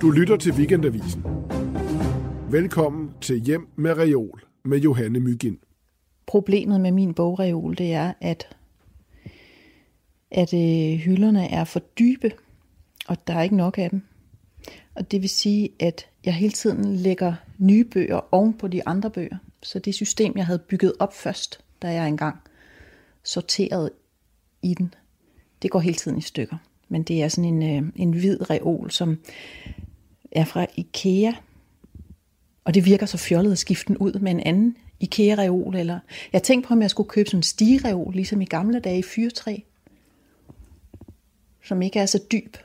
Du lytter til Weekendavisen. Velkommen til Hjem med Reol med Johanne Mygind. Problemet med min bogreol, det er, at, at øh, hylderne er for dybe, og der er ikke nok af dem. Og det vil sige, at jeg hele tiden lægger nye bøger oven på de andre bøger. Så det system, jeg havde bygget op først, da jeg engang sorterede i den, det går hele tiden i stykker. Men det er sådan en, øh, en hvid reol, som er fra Ikea. Og det virker så fjollet at skifte den ud med en anden Ikea-reol. Eller jeg tænkte på, om jeg skulle købe sådan en stigereol, ligesom i gamle dage i fyrtræ. Som ikke er så dyb.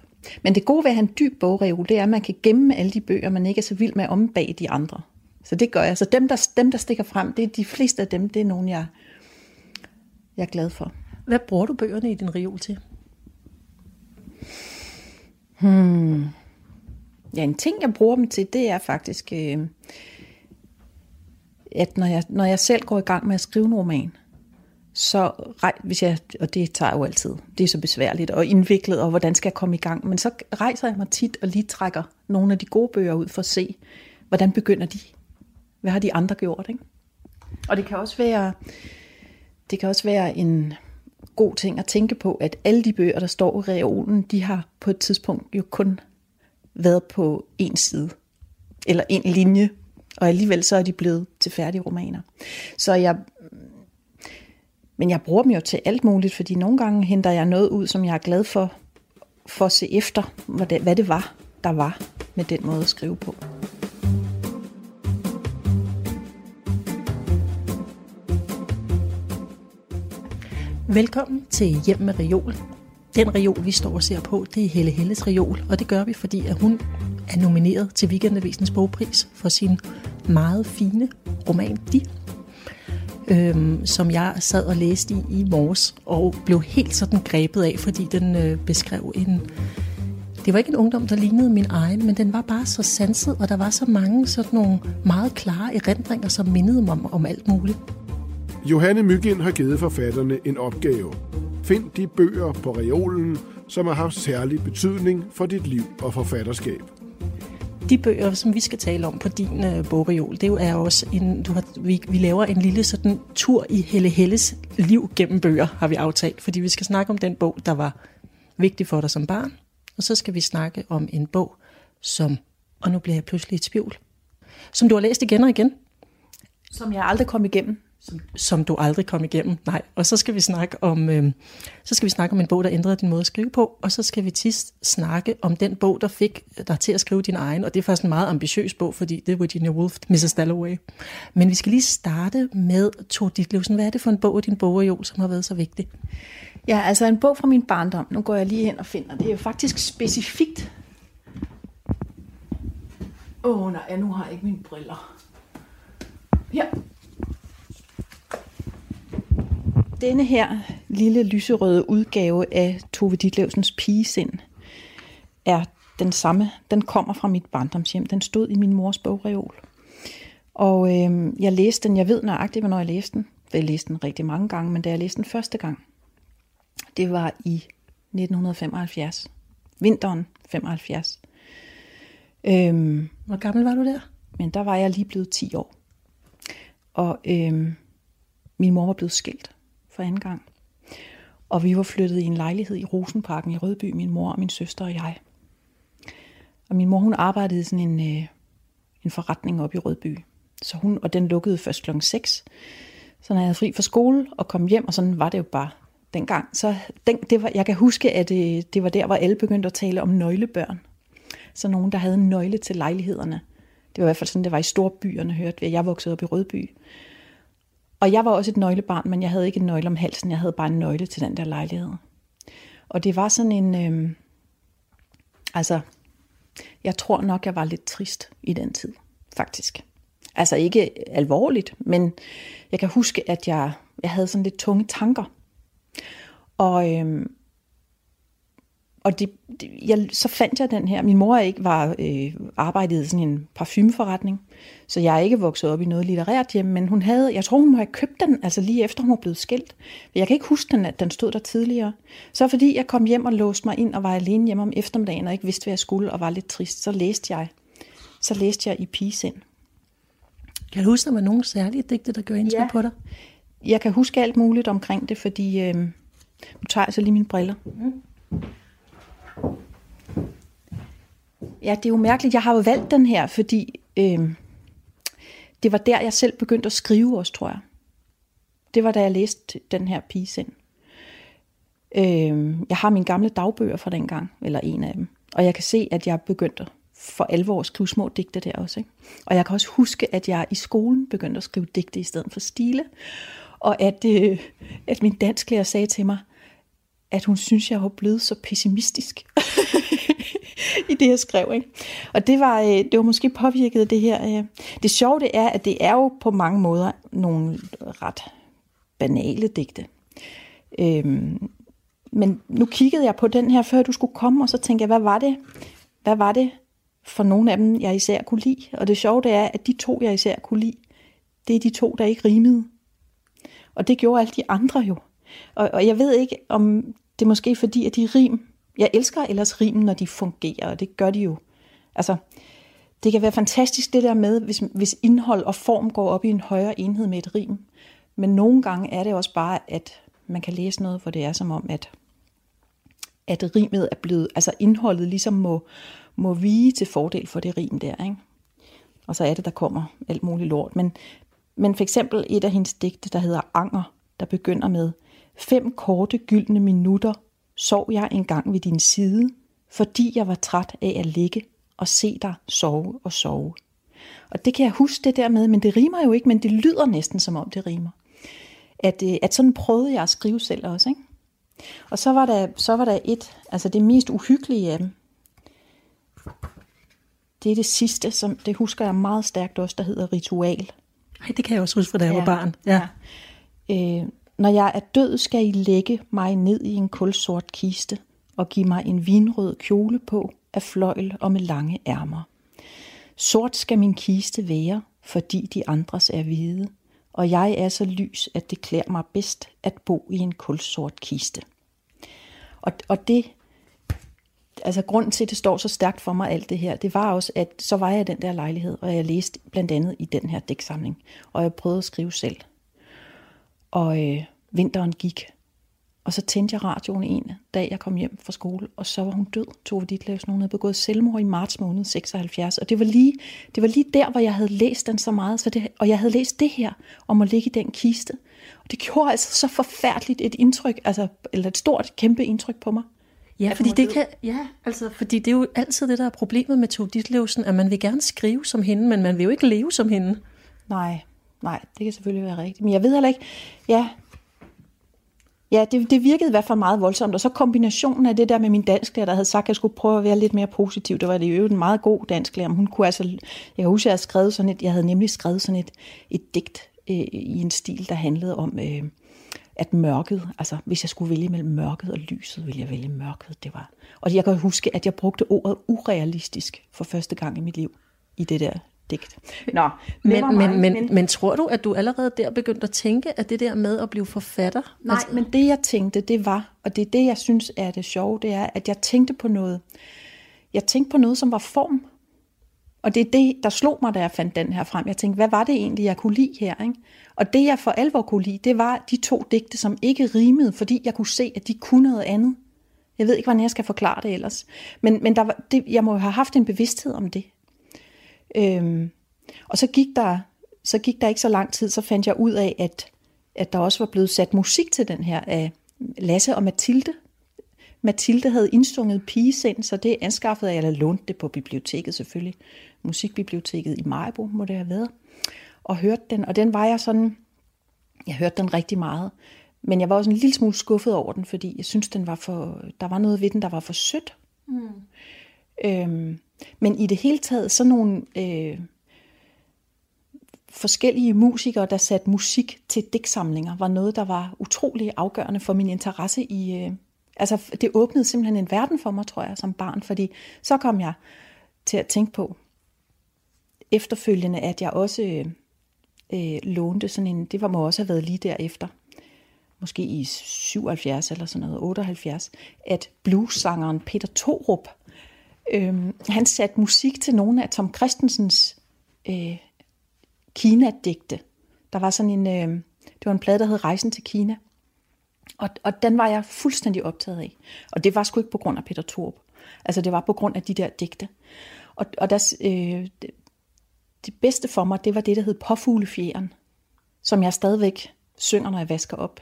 Men det gode ved at have en dyb bogreol, det er, at man kan gemme alle de bøger, man ikke er så vild med om bag de andre. Så det gør jeg. Så dem, der, dem, der stikker frem, det er de fleste af dem, det er nogen, jeg, jeg er glad for. Hvad bruger du bøgerne i din reol til? Hmm. Ja, en ting, jeg bruger dem til, det er faktisk, øh, at når jeg, når jeg selv går i gang med at skrive en roman, så hvis jeg, og det tager jo altid, det er så besværligt og indviklet, og hvordan skal jeg komme i gang, men så rejser jeg mig tit og lige trækker nogle af de gode bøger ud for at se, hvordan begynder de? Hvad har de andre gjort? Ikke? Og det kan også være, det kan også være en god ting at tænke på, at alle de bøger, der står i reolen, de har på et tidspunkt jo kun været på en side, eller en linje, og alligevel så er de blevet til færdige romaner. Så jeg, men jeg bruger dem jo til alt muligt, fordi nogle gange henter jeg noget ud, som jeg er glad for, for at se efter, hvad det, hvad det var, der var med den måde at skrive på. Velkommen til Hjem med Reol. Den reol, vi står og ser på, det er Helle Helles reol, og det gør vi, fordi at hun er nomineret til Weekendavisens bogpris for sin meget fine roman De, øhm, som jeg sad og læste i i morges, og blev helt sådan grebet af, fordi den øh, beskrev en... Det var ikke en ungdom, der lignede min egen, men den var bare så sanset, og der var så mange sådan nogle meget klare erindringer, som mindede mig om, om alt muligt. Johanne Mygind har givet forfatterne en opgave. Find de bøger på reolen, som har haft særlig betydning for dit liv og forfatterskab. De bøger, som vi skal tale om på din uh, bogreol, det er også en, du har, vi, vi laver en lille sådan tur i Helle Helles liv gennem bøger, har vi aftalt. Fordi vi skal snakke om den bog, der var vigtig for dig som barn. Og så skal vi snakke om en bog, som, og nu bliver jeg pludselig i tvivl, som du har læst igen og igen. Som jeg aldrig kom igennem som, som du aldrig kom igennem. Nej, og så skal vi snakke om øh, så skal vi snakke om en bog der ændrede din måde at skrive på, og så skal vi tit snakke om den bog der fik dig til at skrive din egen, og det er faktisk en meget ambitiøs bog, fordi det er Virginia Woolf, Mrs. Dalloway. Men vi skal lige starte med Tor Ditlevsen. Hvad er det for en bog af din jo, som har været så vigtig? Ja, altså en bog fra min barndom. Nu går jeg lige hen og finder. Det er jo faktisk specifikt. Åh oh, nej, nu har jeg ikke mine briller. Denne her lille lyserøde udgave af Tove Ditlevsens pigesind er den samme. Den kommer fra mit barndomshjem. Den stod i min mors bogreol. Og øh, jeg læste den, jeg ved nøjagtigt, hvornår jeg læste den. Jeg læste den rigtig mange gange, men da jeg læste den første gang, det var i 1975. Vinteren 75. Øhm, Hvor gammel var du der? Men der var jeg lige blevet 10 år. Og øhm, min mor var blevet skilt for anden gang. Og vi var flyttet i en lejlighed i Rosenparken i Rødby, min mor og min søster og jeg. Og min mor, hun arbejdede i sådan en, øh, en forretning op i Rødby. Så hun, og den lukkede først kl. 6. Så når jeg havde fri fra skole og kom hjem, og sådan var det jo bare dengang. Så den, det var, jeg kan huske, at det, øh, det var der, hvor alle begyndte at tale om nøglebørn. Så nogen, der havde en nøgle til lejlighederne. Det var i hvert fald sådan, det var i storbyerne, hørte vi. Jeg voksede op i Rødby. Og jeg var også et nøglebarn, men jeg havde ikke en nøgle om halsen. Jeg havde bare en nøgle til den der lejlighed. Og det var sådan en... Øh, altså, jeg tror nok, jeg var lidt trist i den tid, faktisk. Altså ikke alvorligt, men jeg kan huske, at jeg, jeg havde sådan lidt tunge tanker. Og øh, og det, det, jeg, så fandt jeg den her. Min mor ikke var øh, arbejdede i sådan en parfumeforretning, så jeg er ikke vokset op i noget litterært hjem, men hun havde, jeg tror hun må have købt den, altså lige efter hun var blevet skilt. Jeg kan ikke huske den, at den stod der tidligere. Så fordi jeg kom hjem og låste mig ind og var alene hjemme om eftermiddagen og ikke vidste, hvad jeg skulle og var lidt trist, så læste jeg, så læste jeg i Pigesind. Kan du huske, der var nogle særlige digte, der gjorde indtryk ja. på dig? Jeg kan huske alt muligt omkring det, fordi øh, nu tager jeg så lige mine briller. Mm. Ja, det er jo mærkeligt. Jeg har jo valgt den her, fordi øh, det var der, jeg selv begyndte at skrive også, tror jeg. Det var da jeg læste den her pigesind. Øh, jeg har mine gamle dagbøger fra den gang, eller en af dem. Og jeg kan se, at jeg begyndte for alvor at skrive små digte der også. Ikke? Og jeg kan også huske, at jeg i skolen begyndte at skrive digte i stedet for stile. Og at, øh, at min dansklærer sagde til mig, at hun synes, jeg var blevet så pessimistisk i det, jeg skrev. Ikke? Og det var, øh, det var måske påvirket af det her. Øh. Det sjove det er, at det er jo på mange måder nogle ret banale digte. Øhm, men nu kiggede jeg på den her, før du skulle komme, og så tænkte jeg, hvad var det, hvad var det for nogle af dem, jeg især kunne lide? Og det sjove det er, at de to, jeg især kunne lide, det er de to, der ikke rimede. Og det gjorde alle de andre jo. Og, og jeg ved ikke, om det er måske fordi, at de rim, jeg elsker ellers rim, når de fungerer, og det gør de jo. Altså, det kan være fantastisk det der med, hvis, hvis indhold og form går op i en højere enhed med et rim. Men nogle gange er det også bare, at man kan læse noget, hvor det er som om, at, at rimet er blevet, altså indholdet ligesom må, må vige til fordel for det rim der, ikke? Og så er det, der kommer alt muligt lort. Men, men for eksempel et af hendes digte, der hedder Anger, der begynder med, Fem korte gyldne minutter sov jeg engang ved din side, fordi jeg var træt af at ligge og se dig sove og sove. Og det kan jeg huske det der med, men det rimer jo ikke, men det lyder næsten som om det rimer. At, øh, at sådan prøvede jeg at skrive selv også. Ikke? Og så var, der, så var der et, altså det mest uhyggelige af dem. Det er det sidste, som det husker jeg meget stærkt også, der hedder ritual. Nej, det kan jeg også huske fra da jeg ja, var barn. Ja. ja. Øh, når jeg er død, skal I lægge mig ned i en kulsort kiste og give mig en vinrød kjole på af fløjl og med lange ærmer. Sort skal min kiste være, fordi de andres er hvide, og jeg er så lys, at det klæder mig bedst at bo i en kulsort kiste. Og, og det, altså grunden til, at det står så stærkt for mig alt det her, det var også, at så var jeg i den der lejlighed, og jeg læste blandt andet i den her dæksamling, og jeg prøvede at skrive selv. Og øh, vinteren gik. Og så tændte jeg radioen en dag, jeg kom hjem fra skole, og så var hun død. Tove Ditlevsen, hun havde begået selvmord i marts måned 76. Og det var lige, det var lige der, hvor jeg havde læst den så meget. Så det, og jeg havde læst det her om at ligge i den kiste. Og det gjorde altså så forfærdeligt et indtryk, altså, eller et stort, kæmpe indtryk på mig. Ja, fordi det kan, ja, altså, fordi det er jo altid det, der er problemet med Tove Ditlevsen, at man vil gerne skrive som hende, men man vil jo ikke leve som hende. Nej, Nej, det kan selvfølgelig være rigtigt. Men jeg ved heller ikke, ja, ja det, det virkede i hvert fald meget voldsomt. Og så kombinationen af det der med min dansklærer, der havde sagt, at jeg skulle prøve at være lidt mere positiv. Det var det jo en meget god dansklærer. Men hun kunne altså, jeg kan huske, jeg havde skrevet sådan et, jeg havde nemlig skrevet sådan et, et digt øh, i en stil, der handlede om, øh, at mørket, altså hvis jeg skulle vælge mellem mørket og lyset, ville jeg vælge mørket. Det var. Og jeg kan huske, at jeg brugte ordet urealistisk for første gang i mit liv i det der digt. Nå, men, men, men, men, men tror du, at du allerede der begyndte at tænke, at det der med at blive forfatter? Nej, altså... men det jeg tænkte, det var, og det er det, jeg synes er det sjove, det er, at jeg tænkte på noget. Jeg tænkte på noget, som var form. Og det er det, der slog mig, da jeg fandt den her frem. Jeg tænkte, hvad var det egentlig, jeg kunne lide her? Ikke? Og det, jeg for alvor kunne lide, det var de to digte, som ikke rimede, fordi jeg kunne se, at de kunne noget andet. Jeg ved ikke, hvordan jeg skal forklare det ellers. Men, men der var, det, jeg må have haft en bevidsthed om det. Øhm, og så gik, der, så gik der ikke så lang tid, så fandt jeg ud af, at, at der også var blevet sat musik til den her af Lasse og Mathilde. Mathilde havde indsunget pigesind, så det anskaffede jeg, eller lånte det på biblioteket selvfølgelig. Musikbiblioteket i Majbo må det have været. Og hørte den, og den var jeg sådan, jeg hørte den rigtig meget. Men jeg var også en lille smule skuffet over den, fordi jeg synes, den var for, der var noget ved den, der var for sødt. Mm. Øhm, men i det hele taget, sådan nogle øh, forskellige musikere, der satte musik til digtsamlinger, var noget, der var utrolig afgørende for min interesse i, øh, Altså, det åbnede simpelthen en verden for mig, tror jeg, som barn, fordi så kom jeg til at tænke på efterfølgende, at jeg også øh, øh lånte sådan en, det var må også have været lige derefter, måske i 77 eller sådan noget, 78, at bluessangeren Peter Torup, øh, han satte musik til nogle af Tom Christensens øh, Kina-digte. Der var sådan en, øh, det var en plade, der hed Rejsen til Kina. Og, og den var jeg fuldstændig optaget af. Og det var sgu ikke på grund af Peter Torp. Altså det var på grund af de der digte. Og, og der, øh, det, det bedste for mig, det var det, der hed Påfuglefjeren. Som jeg stadigvæk synger, når jeg vasker op.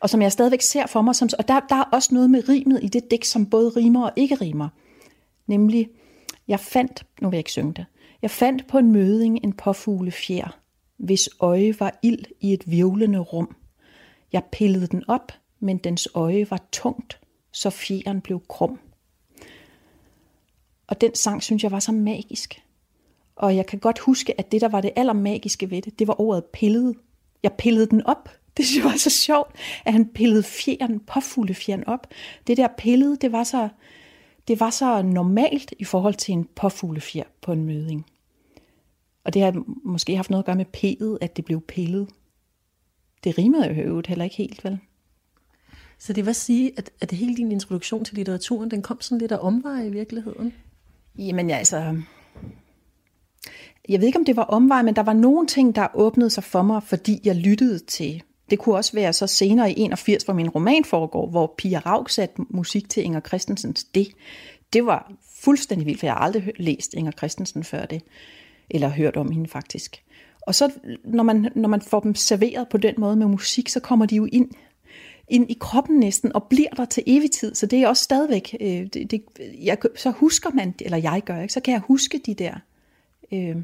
Og som jeg stadigvæk ser for mig. Som, og der, der er også noget med rimet i det digt, som både rimer og ikke rimer. Nemlig, jeg fandt, nu vil jeg ikke synge det, jeg fandt på en møding en påfuglefjer, hvis øje var ild i et virvlende rum. Jeg pillede den op, men dens øje var tungt, så fjeren blev krum. Og den sang synes jeg var så magisk. Og jeg kan godt huske, at det, der var det allermagiske ved det, det var ordet pillede. Jeg pillede den op. Det synes jeg var så sjovt, at han pillede fjeren, påfuglefjeren op. Det der pillede, det var så, det var så normalt i forhold til en påfuglefjer på en møding. Og det har måske haft noget at gøre med p'et, at det blev pillet. Det rimede jo øvrigt heller ikke helt, vel? Så det vil sige, at, at hele din introduktion til litteraturen, den kom sådan lidt af omveje i virkeligheden? Jamen ja, altså... Jeg ved ikke, om det var omvej, men der var nogle ting, der åbnede sig for mig, fordi jeg lyttede til... Det kunne også være så senere i 81, hvor min roman foregår, hvor Pia Raug satte musik til Inger Christensens Det. Det var fuldstændig vildt, for jeg har aldrig læst Inger Christensen før det eller hørt om hende faktisk. Og så når man, når man får dem serveret på den måde med musik, så kommer de jo ind, ind i kroppen næsten og bliver der til evig tid. Så det er også stadigvæk, øh, det, det, jeg, så husker man, eller jeg gør, ikke? så kan jeg huske de der... Øh,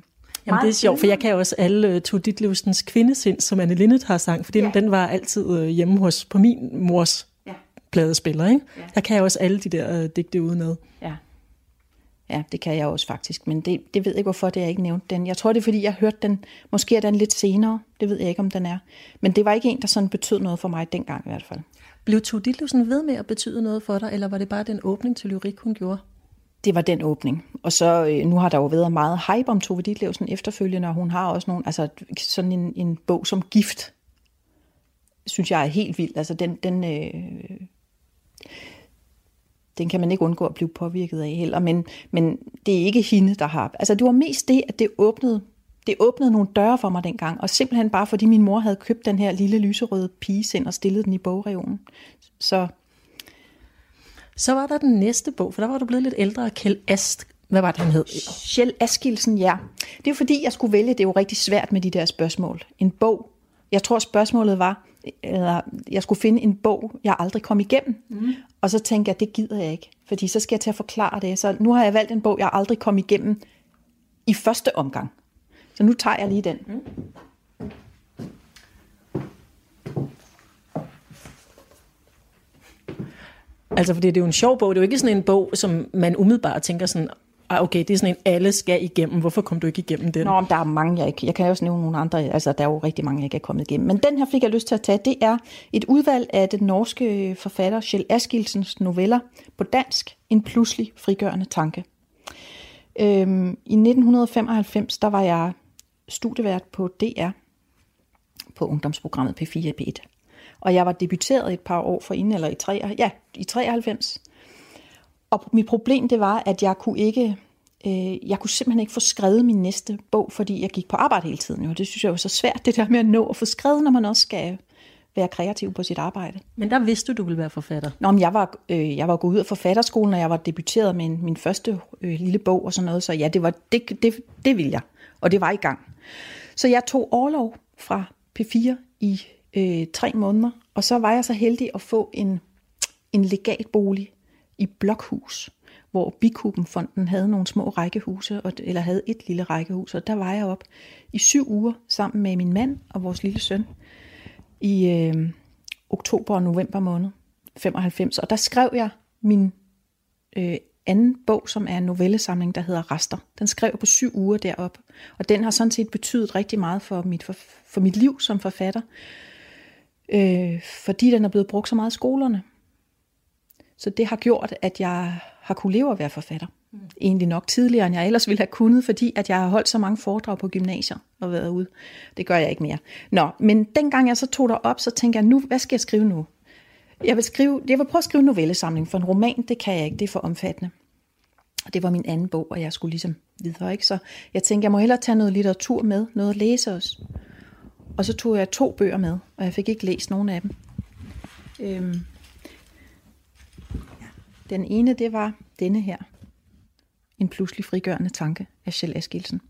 Jamen det er sjovt, for jeg kan også alle uh, Tove Ditlevsens kvindesind, som Anne Linnet har sang, for den, ja. den var altid uh, hjemme hos, på min mors ja. pladespiller. Ikke? Ja. Der kan jeg også alle de der uh, digte udenad. Ja. Ja, det kan jeg også faktisk, men det, det ved jeg ikke, hvorfor det jeg ikke nævnte den. Jeg tror, det er, fordi jeg hørte den, måske er den lidt senere, det ved jeg ikke, om den er. Men det var ikke en, der sådan betød noget for mig dengang i hvert fald. Blev Tove Ditlevsen ved med at betyde noget for dig, eller var det bare den åbning til lyrik, hun gjorde? Det var den åbning. Og så øh, nu har der jo været meget hype om Tove Ditlevsen efterfølgende, og hun har også nogle, altså sådan en, en bog som Gift, synes jeg er helt vild. Altså den, den øh, den kan man ikke undgå at blive påvirket af heller, men, men det er ikke hende, der har... Altså det var mest det, at det åbnede, det åbnede nogle døre for mig dengang, og simpelthen bare fordi min mor havde købt den her lille lyserøde pigesind og stillet den i bogreolen. Så så var der den næste bog, for der var du blevet lidt ældre, Kjell Ast. Hvad var det, han hed? Kjell Askilsen, ja. Det er fordi, jeg skulle vælge, det er jo rigtig svært med de der spørgsmål. En bog. Jeg tror, spørgsmålet var, eller jeg skulle finde en bog, jeg aldrig kom igennem. Mm. Og så tænkte jeg, det gider jeg ikke, fordi så skal jeg til at forklare det. Så nu har jeg valgt en bog, jeg aldrig kom igennem i første omgang. Så nu tager jeg lige den. Mm. Altså, fordi det er jo en sjov bog. Det er jo ikke sådan en bog, som man umiddelbart tænker sådan, ah, okay, det er sådan en, alle skal igennem. Hvorfor kom du ikke igennem den? Nå, men der er mange, jeg ikke... Jeg kan også nævne nogle andre. Altså, der er jo rigtig mange, jeg ikke er kommet igennem. Men den her fik jeg lyst til at tage. Det er et udvalg af den norske forfatter Kjell Askilsens noveller på dansk. En pludselig frigørende tanke. Øhm, I 1995, der var jeg studievært på DR på ungdomsprogrammet P4 i B1. Og jeg var debuteret et par år for inden, eller i, 3, ja, i 93. Og mit problem det var, at jeg kunne ikke, øh, jeg kunne simpelthen ikke få skrevet min næste bog, fordi jeg gik på arbejde hele tiden. Jo. Det synes jeg var så svært, det der med at nå at få skrevet, når man også skal være kreativ på sit arbejde. Men der vidste du, du ville være forfatter? Nå, men jeg var, øh, jeg var gået ud af forfatterskolen, og jeg var debuteret med min, min første øh, lille bog og sådan noget, så ja, det, var, det, det, det ville jeg, og det var i gang. Så jeg tog overlov fra P4 i øh, tre måneder, og så var jeg så heldig at få en, en legatbolig i Blokhus, hvor Bikubenfonden havde nogle små rækkehuse, eller havde et lille rækkehus, og der var jeg op i syv uger sammen med min mand og vores lille søn i øh, oktober og november måned 95, og der skrev jeg min øh, anden bog, som er en novellesamling, der hedder Rester. Den skrev jeg på syv uger derop, og den har sådan set betydet rigtig meget for mit, for, for mit liv som forfatter, øh, fordi den er blevet brugt så meget i skolerne. Så det har gjort, at jeg har kunne leve at være forfatter. Mm. Egentlig nok tidligere, end jeg ellers ville have kunnet, fordi at jeg har holdt så mange foredrag på gymnasier og været ude. Det gør jeg ikke mere. Nå, men dengang jeg så tog dig op, så tænker jeg, nu, hvad skal jeg skrive nu? Jeg vil, skrive, jeg vil prøve at skrive en novellesamling, for en roman, det kan jeg ikke, det er for omfattende. Og det var min anden bog, og jeg skulle ligesom videre, ikke? Så jeg tænkte, jeg må hellere tage noget litteratur med, noget at læse os. Og så tog jeg to bøger med, og jeg fik ikke læst nogen af dem. Øhm, den ene, det var denne her. En pludselig frigørende tanke af Kjell Askildsen.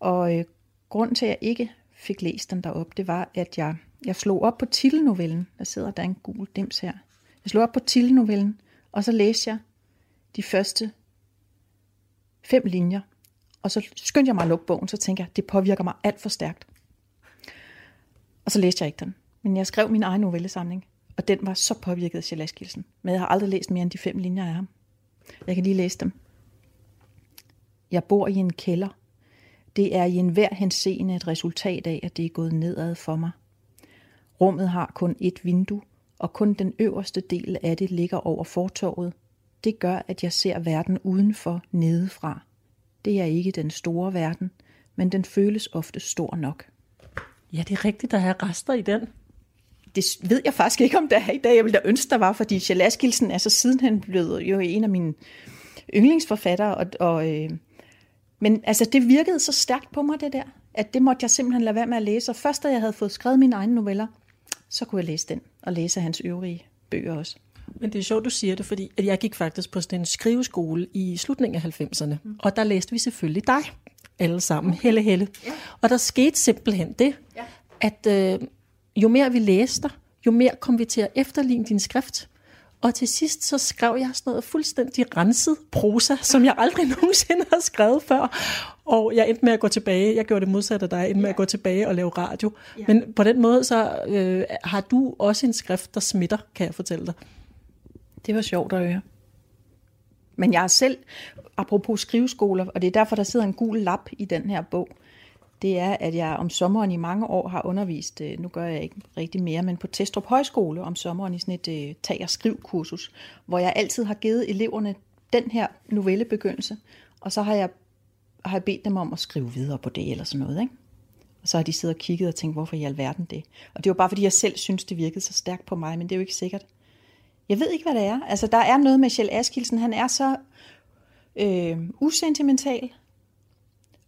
Og øh, grunden til, at jeg ikke fik læst den derop, det var, at jeg, jeg slog op på titelnovellen. Der sidder der en gul dims her. Jeg slog op på titelnovellen, og så læste jeg de første fem linjer. Og så skyndte jeg mig at lukke bogen, så tænkte jeg, det påvirker mig alt for stærkt. Og så læste jeg ikke den. Men jeg skrev min egen novellesamling, og den var så påvirket af Kjell Askildsen. Men jeg har aldrig læst mere end de fem linjer af ham. Jeg kan lige læse dem. Jeg bor i en kælder. Det er i enhver henseende et resultat af, at det er gået nedad for mig. Rummet har kun et vindue, og kun den øverste del af det ligger over fortorvet. Det gør, at jeg ser verden udenfor nedefra. Det er ikke den store verden, men den føles ofte stor nok. Ja, det er rigtigt, der er rester i den. Det ved jeg faktisk ikke, om der er i dag. Jeg ville da ønske, der var, fordi Kjell Askildsen er så sidenhen blevet jo en af mine yndlingsforfattere. Og, og, øh, men altså, det virkede så stærkt på mig, det der, at det måtte jeg simpelthen lade være med at læse. Og først da jeg havde fået skrevet mine egne noveller, så kunne jeg læse den, og læse hans øvrige bøger også. Men det er sjovt, du siger det, fordi at jeg gik faktisk på sådan en skriveskole i slutningen af 90'erne, mm. og der læste vi selvfølgelig dig alle sammen, okay. Helle Helle. Ja. Og der skete simpelthen det, ja. at øh, jo mere vi læste jo mere kom vi til at efterligne din skrift. Og til sidst så skrev jeg sådan noget fuldstændig renset prosa, som jeg aldrig nogensinde har skrevet før. Og jeg endte med at gå tilbage, jeg gjorde det modsatte af dig, endte med at gå tilbage og lave radio. Ja. Men på den måde så øh, har du også en skrift, der smitter, kan jeg fortælle dig. Det var sjovt at høre. Men jeg har selv, apropos skriveskoler, og det er derfor, der sidder en gul lap i den her bog, det er, at jeg om sommeren i mange år har undervist, øh, nu gør jeg ikke rigtig mere, men på Testrup Højskole om sommeren i sådan et øh, uh, tag- og skrivkursus, hvor jeg altid har givet eleverne den her novellebegyndelse, og så har jeg, har jeg bedt dem om at skrive videre på det eller sådan noget. Ikke? Og så har de siddet og kigget og tænkt, hvorfor i alverden det? Og det var bare fordi, jeg selv synes, det virkede så stærkt på mig, men det er jo ikke sikkert. Jeg ved ikke, hvad det er. Altså, der er noget med Kjell Askildsen. Han er så øh, usentimental,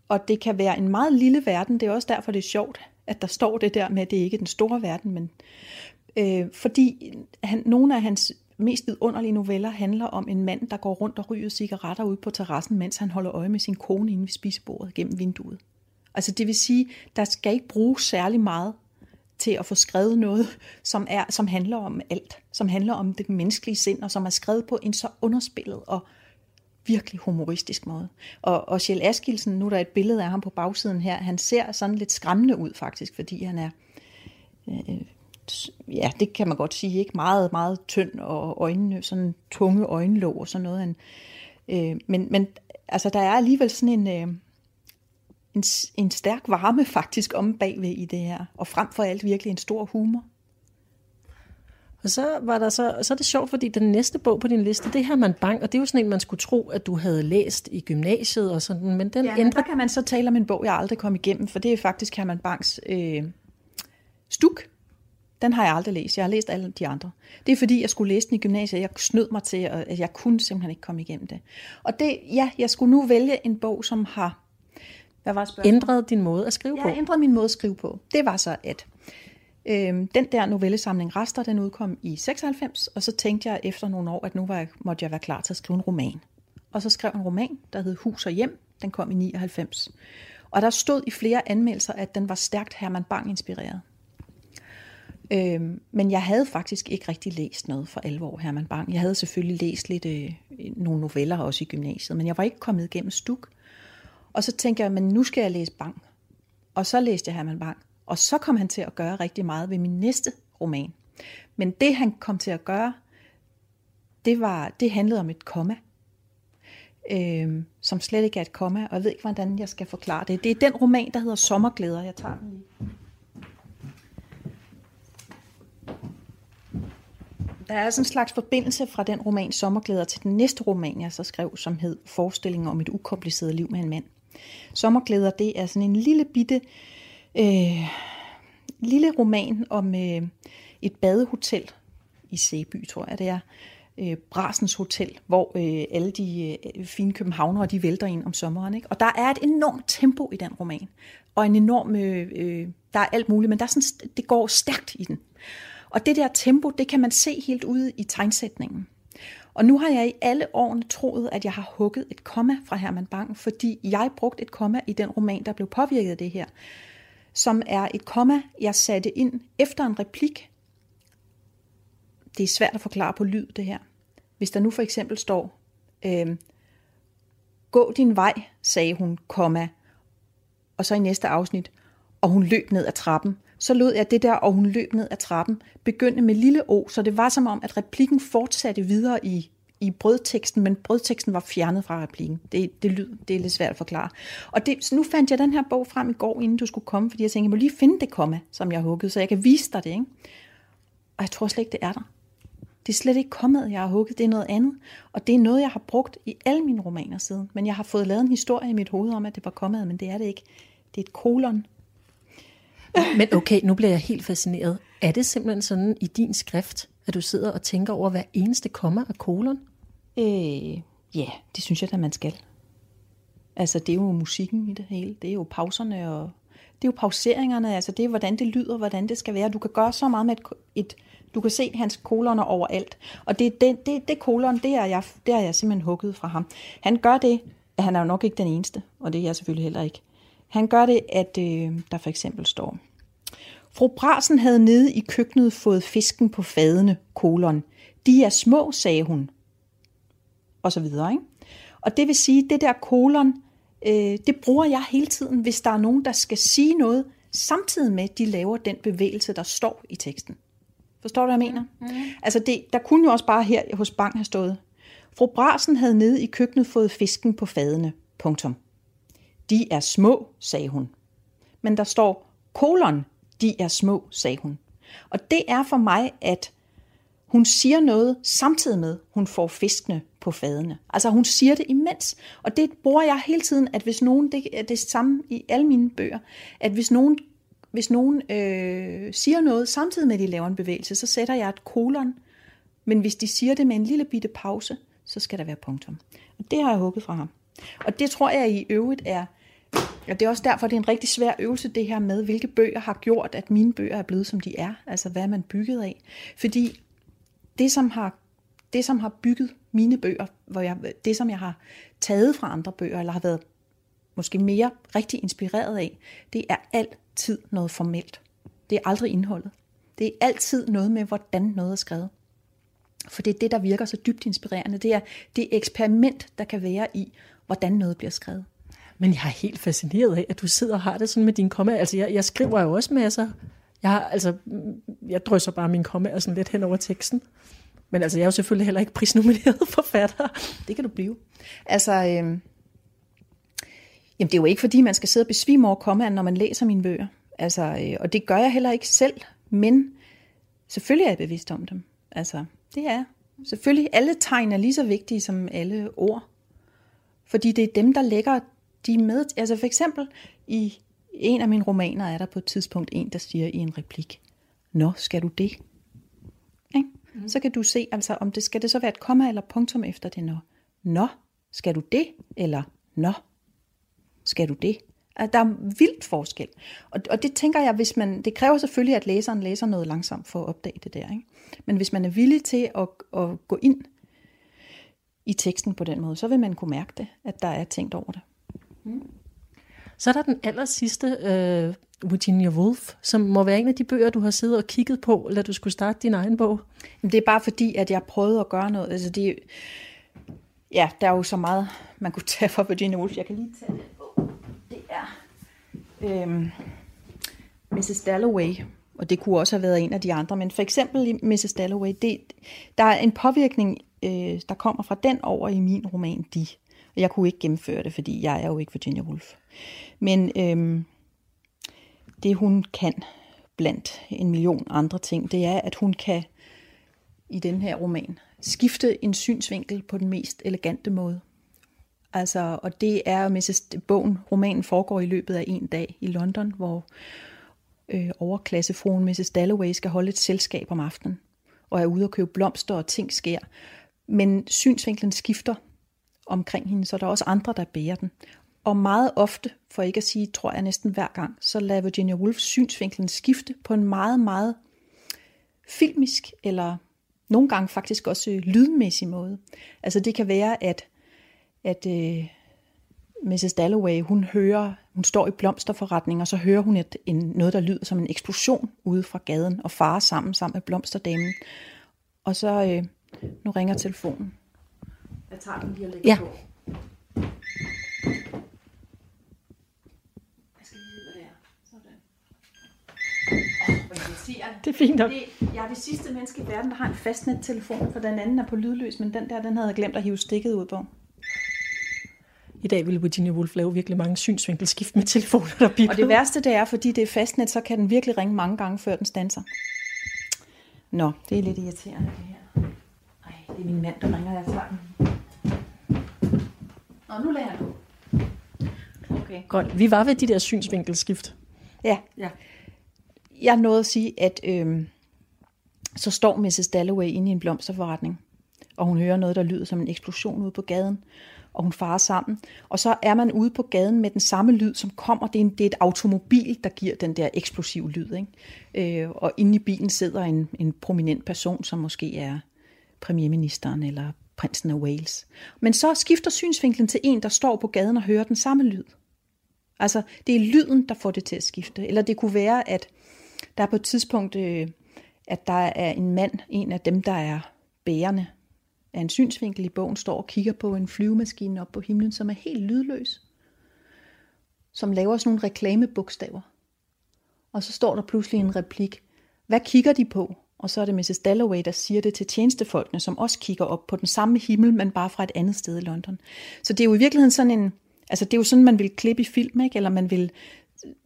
og det kan være en meget lille verden. Det er også derfor, det er sjovt, at der står det der med, at det ikke er den store verden. Men, øh, fordi han, nogle af hans mest vidunderlige noveller handler om en mand, der går rundt og ryger cigaretter ude på terrassen, mens han holder øje med sin kone inde ved spisebordet gennem vinduet. Altså det vil sige, der skal ikke bruges særlig meget til at få skrevet noget, som, er, som handler om alt, som handler om det menneskelige sind, og som er skrevet på en så underspillet og virkelig humoristisk måde. Og, og Kjell Askildsen, nu er der et billede af ham på bagsiden her, han ser sådan lidt skræmmende ud faktisk, fordi han er, øh, ja, det kan man godt sige, ikke meget, meget tynd, og øjnene, sådan tunge øjenlåg og sådan noget. Han, øh, men, men altså, der er alligevel sådan en, øh, en, en stærk varme faktisk om bagved i det her, og frem for alt virkelig en stor humor. Og så var der så, så er det sjovt, fordi den næste bog på din liste, det er Herman Bang, og det er jo sådan en, man skulle tro, at du havde læst i gymnasiet og sådan, men den ja, ændrer... der kan man så tale om en bog, jeg aldrig kom igennem, for det er faktisk Herman Bangs øh, Stuk. Den har jeg aldrig læst. Jeg har læst alle de andre. Det er fordi, jeg skulle læse den i gymnasiet. Jeg snød mig til, at jeg kunne simpelthen ikke komme igennem det. Og det, ja, jeg skulle nu vælge en bog, som har hvad var ændret din måde at skrive på? Jeg ændrede min måde at skrive på. Det var så, at Øhm, den der novellesamling Rester, den udkom i 96, og så tænkte jeg efter nogle år, at nu var jeg, måtte jeg være klar til at skrive en roman. Og så skrev en roman, der hed Hus og Hjem. Den kom i 99. Og der stod i flere anmeldelser, at den var stærkt Herman Bang inspireret. Øhm, men jeg havde faktisk ikke rigtig læst noget for alvor Herman Bang. Jeg havde selvfølgelig læst lidt øh, nogle noveller også i gymnasiet, men jeg var ikke kommet igennem stuk. Og så tænkte jeg, men nu skal jeg læse Bang. Og så læste jeg Herman Bang. Og så kom han til at gøre rigtig meget ved min næste roman. Men det han kom til at gøre, det, var, det handlede om et komma, øh, som slet ikke er et komma, og jeg ved ikke, hvordan jeg skal forklare det. Det er den roman, der hedder Sommerglæder. Jeg tager den lige. Der er sådan en slags forbindelse fra den roman Sommerglæder til den næste roman, jeg så skrev, som hed Forestillingen om et ukompliceret liv med en mand. Sommerglæder, det er sådan en lille bitte, øh, lille roman om øh, et badehotel i Sæby, tror jeg det er. Øh, Brasens Hotel, hvor øh, alle de øh, fine københavnere, de vælter ind om sommeren. Ikke? Og der er et enormt tempo i den roman, og en enorm, øh, øh, der er alt muligt, men der er sådan, det går stærkt i den. Og det der tempo, det kan man se helt ude i tegnsætningen. Og nu har jeg i alle årene troet, at jeg har hugget et komma fra Herman Bang, fordi jeg brugte et komma i den roman, der blev påvirket af det her, som er et komma, jeg satte ind efter en replik. Det er svært at forklare på lyd, det her. Hvis der nu for eksempel står, øh, gå din vej, sagde hun, komma, og så i næste afsnit, og hun løb ned ad trappen, så lod jeg det der, og hun løb ned ad trappen, begynde med lille o, så det var som om, at replikken fortsatte videre i, i brødteksten, men brødteksten var fjernet fra replikken. Det, det, lyd, det er lidt svært at forklare. Og det, så nu fandt jeg den her bog frem i går, inden du skulle komme, fordi jeg tænkte, jeg må lige finde det komma, som jeg huggede, så jeg kan vise dig det. Ikke? Og jeg tror slet ikke, det er der. Det er slet ikke kommet, jeg har hugget, det er noget andet. Og det er noget, jeg har brugt i alle mine romaner siden. Men jeg har fået lavet en historie i mit hoved om, at det var kommet, men det er det ikke. Det er et kolon, men okay, nu bliver jeg helt fascineret. Er det simpelthen sådan i din skrift, at du sidder og tænker over hver eneste komma af kolon? Øh, ja, det synes jeg da, man skal. Altså, det er jo musikken i det hele. Det er jo pauserne og... Det er jo pauseringerne, altså det er, hvordan det lyder, hvordan det skal være. Du kan gøre så meget med et, et du kan se hans koloner overalt. Og det, det, det, det kolon, det er, jeg, det er jeg simpelthen hugget fra ham. Han gør det, at han er jo nok ikke den eneste, og det er jeg selvfølgelig heller ikke. Han gør det, at øh, der for eksempel står, Fru Brasen havde nede i køkkenet fået fisken på fadene, kolon. De er små, sagde hun. Og så videre, ikke? Og det vil sige, det der kolon, øh, det bruger jeg hele tiden, hvis der er nogen, der skal sige noget, samtidig med, at de laver den bevægelse, der står i teksten. Forstår du, hvad jeg mener? Mm. Altså, det, der kunne jo også bare her hos Bang have stået. Fru Brasen havde nede i køkkenet fået fisken på fadene. Punktum. De er små, sagde hun. Men der står kolon, de er små, sagde hun. Og det er for mig, at hun siger noget samtidig med, hun får fiskene på fadene. Altså hun siger det imens. Og det bruger jeg hele tiden, at hvis nogen, det er det samme i alle mine bøger, at hvis nogen, hvis nogen øh, siger noget samtidig med, at de laver en bevægelse, så sætter jeg et kolon. Men hvis de siger det med en lille bitte pause, så skal der være punktum. Og det har jeg hugget fra ham. Og det tror jeg i øvrigt er, og det er også derfor, det er en rigtig svær øvelse, det her med, hvilke bøger har gjort, at mine bøger er blevet, som de er. Altså, hvad er man bygget af? Fordi det, som har, det, som har bygget mine bøger, hvor jeg, det, som jeg har taget fra andre bøger, eller har været måske mere rigtig inspireret af, det er altid noget formelt. Det er aldrig indholdet. Det er altid noget med, hvordan noget er skrevet. For det er det, der virker så dybt inspirerende. Det er det eksperiment, der kan være i, hvordan noget bliver skrevet. Men jeg er helt fascineret af, at du sidder og har det sådan med din komma. Altså, jeg, jeg skriver jo også masser. Jeg, har, altså, jeg drysser bare min komma sådan lidt hen over teksten. Men altså, jeg er jo selvfølgelig heller ikke prisnomineret forfatter. Det kan du blive. Altså, øh, jamen, det er jo ikke fordi, man skal sidde og besvime over kommaen, når man læser mine bøger. Altså, øh, og det gør jeg heller ikke selv. Men selvfølgelig er jeg bevidst om dem. Altså, det er Selvfølgelig, alle tegn er lige så vigtige som alle ord. Fordi det er dem, der lægger de med, altså for eksempel i en af mine romaner er der på et tidspunkt en, der siger i en replik, Nå, skal du det? Ikke? Mm. Så kan du se, altså om det skal det så være et komma eller punktum efter det nå. Nå, skal du det? Eller nå, skal du det? Altså, der er vildt forskel. Og, og det tænker jeg, hvis man, det kræver selvfølgelig, at læseren læser noget langsomt for at opdage det der. Ikke? Men hvis man er villig til at, at gå ind i teksten på den måde, så vil man kunne mærke det, at der er tænkt over det. Så er der den aller sidste, uh, Virginia Woolf, som må være en af de bøger, du har siddet og kigget på, eller du skulle starte din egen bog. Det er bare fordi, at jeg prøvede at gøre noget. Altså det, ja, der er jo så meget, man kunne tage fra Virginia Woolf. Jeg kan lige tage det bog. Det er øhm, Mrs. Dalloway, og det kunne også have været en af de andre, men for eksempel i Mrs. Dalloway, det, der er en påvirkning, øh, der kommer fra den over i min roman De. Og jeg kunne ikke gennemføre det, fordi jeg er jo ikke Virginia Woolf. Men øh, det hun kan blandt en million andre ting, det er, at hun kan i den her roman. Skifte en synsvinkel på den mest elegante måde. Altså, og det er Mrs. Bogen, romanen foregår i løbet af en dag i London, hvor øh, overklassefruen Mrs. Dalloway skal holde et selskab om aftenen, og er ude og købe blomster, og ting sker. Men synsvinklen skifter omkring hende, så der er også andre, der bærer den. Og meget ofte, for ikke at sige, tror jeg næsten hver gang, så lader Virginia Woolf synsvinklen skifte på en meget, meget filmisk, eller nogle gange faktisk også øh, lydmæssig måde. Altså det kan være, at, at øh, uh, Mrs. Dalloway, hun hører, hun står i blomsterforretning, og så hører hun et, en, noget, der lyder som en eksplosion ude fra gaden, og farer sammen sammen med blomsterdamen. Og så, uh, nu ringer telefonen. Jeg tager den lige og lægger Ja. på. Jeg skal lige vide, hvad det er. Sådan. Irriterende. Det er fint nok. Det, jeg er det sidste menneske i verden, der har en fastnet-telefon, for den anden er på lydløs, men den der, den havde jeg glemt at hive stikket ud på. I dag ville Virginia Woolf lave virkelig mange synsvinkelskift med telefoner, der bippede. Og det værste det er, fordi det er fastnet, så kan den virkelig ringe mange gange, før den standser. Nå, det er lidt irriterende det her. Det er min mand, der ringer, jeg tager den. Nå, nu lader jeg på. Okay. Godt. Vi var ved de der synsvinkelskift. Ja, Ja. jeg nåede at sige, at øhm, så står Mrs. Dalloway inde i en blomsterforretning, og hun hører noget, der lyder som en eksplosion ude på gaden, og hun farer sammen. Og så er man ude på gaden med den samme lyd, som kommer. Det er, en, det er et automobil, der giver den der eksplosive lyd. Ikke? Øh, og inde i bilen sidder en, en prominent person, som måske er premierministeren eller prinsen af Wales. Men så skifter synsvinklen til en, der står på gaden og hører den samme lyd. Altså, det er lyden, der får det til at skifte. Eller det kunne være, at der er på et tidspunkt, øh, at der er en mand, en af dem, der er bærende af en synsvinkel i bogen, står og kigger på en flyvemaskine op på himlen, som er helt lydløs. Som laver sådan nogle reklamebogstaver. Og så står der pludselig en replik. Hvad kigger de på? Og så er det Mrs. Dalloway, der siger det til tjenestefolkene, som også kigger op på den samme himmel, men bare fra et andet sted i London. Så det er jo i virkeligheden sådan en, altså det er jo sådan, man vil klippe i film, ikke? eller man vil,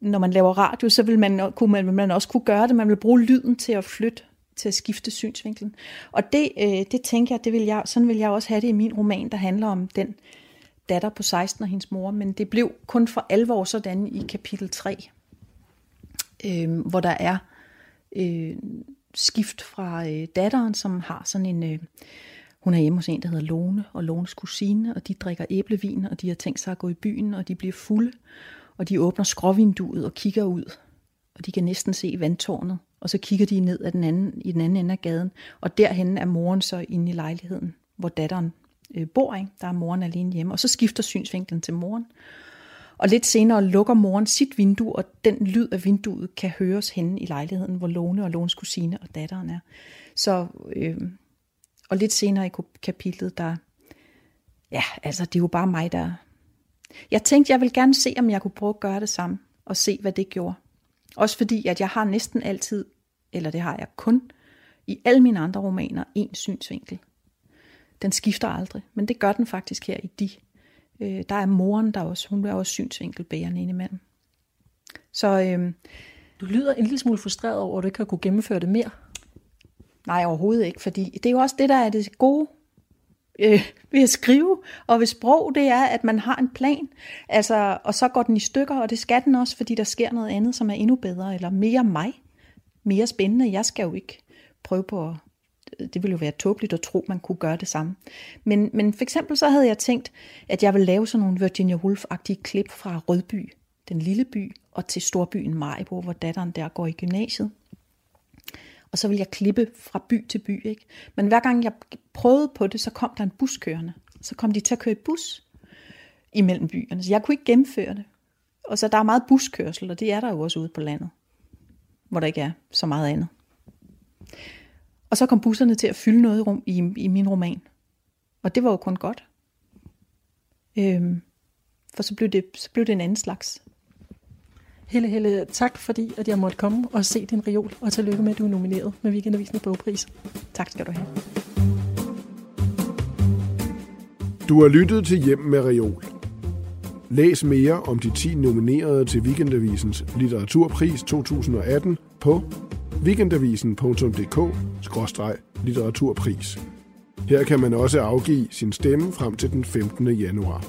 når man laver radio, så vil man, kunne man, man også kunne gøre det, man vil bruge lyden til at flytte, til at skifte synsvinklen. Og det, øh, det tænker jeg, det vil jeg, sådan vil jeg også have det i min roman, der handler om den datter på 16 og hendes mor, men det blev kun for alvor sådan i kapitel 3, øh, hvor der er øh, skift fra øh, datteren, som har sådan en... Øh, hun er hjemme hos en, der hedder Lone, og Lones kusine, og de drikker æblevin, og de har tænkt sig at gå i byen, og de bliver fulde, og de åbner skråvinduet og kigger ud, og de kan næsten se vandtårnet, og så kigger de ned ad den anden, i den anden ende af gaden, og derhen er moren så inde i lejligheden, hvor datteren øh, bor, ikke? der er moren alene hjemme, og så skifter synsvinklen til moren, og lidt senere lukker moren sit vindue, og den lyd af vinduet kan høres henne i lejligheden, hvor Lone og Lones kusine og datteren er. Så, øh, og lidt senere i kapitlet, der, ja, altså det er jo bare mig, der... Jeg tænkte, jeg vil gerne se, om jeg kunne prøve at gøre det samme, og se, hvad det gjorde. Også fordi, at jeg har næsten altid, eller det har jeg kun, i alle mine andre romaner, en synsvinkel. Den skifter aldrig, men det gør den faktisk her i de. Øh, der er moren, der også, hun er også synsvinkelbærende indimellem. Så øh, Du lyder en lille smule frustreret over, at du ikke har kunne gennemføre det mere. nej, overhovedet ikke, fordi det er jo også det, der er det gode øh, ved at skrive og ved sprog, det er, at man har en plan, altså, og så går den i stykker, og det skal den også, fordi der sker noget andet, som er endnu bedre, eller mere mig, mere spændende. Jeg skal jo ikke prøve på at det ville jo være tåbeligt at tro, man kunne gøre det samme. Men, men for eksempel så havde jeg tænkt, at jeg ville lave sådan nogle Virginia Woolf-agtige klip fra Rødby, den lille by, og til storbyen Majbo, hvor datteren der går i gymnasiet. Og så ville jeg klippe fra by til by. Ikke? Men hver gang jeg prøvede på det, så kom der en buskørende. Så kom de til at køre i bus imellem byerne. Så jeg kunne ikke gennemføre det. Og så der er meget buskørsel, og det er der jo også ude på landet, hvor der ikke er så meget andet. Og så kom busserne til at fylde noget rum i, i min roman. Og det var jo kun godt. Øhm, for så blev, det, så blev det en anden slags. Helle, Helle, tak fordi at jeg måtte komme og se din reol, og tillykke med, at du er nomineret med Weekendavisens bogpris. Tak skal du have. Du har lyttet til Hjem med Reol. Læs mere om de 10 nominerede til Weekendavisens litteraturpris 2018 på weekendavisen.dk-litteraturpris. Her kan man også afgive sin stemme frem til den 15. januar.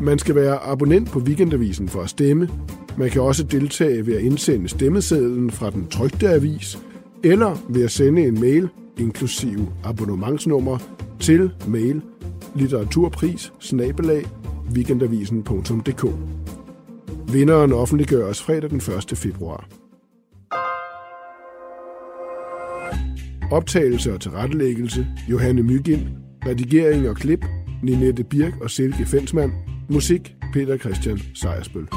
Man skal være abonnent på Weekendavisen for at stemme. Man kan også deltage ved at indsende stemmesedlen fra den trygte avis, eller ved at sende en mail, inklusive abonnementsnummer, til mail litteraturpris weekendavisen.dk. Vinderen offentliggøres fredag den 1. februar. Optagelse og tilrettelæggelse Johanne Mygind. Redigering og klip Ninette Birk og Silke Fensmann. Musik Peter Christian Sejersbøl.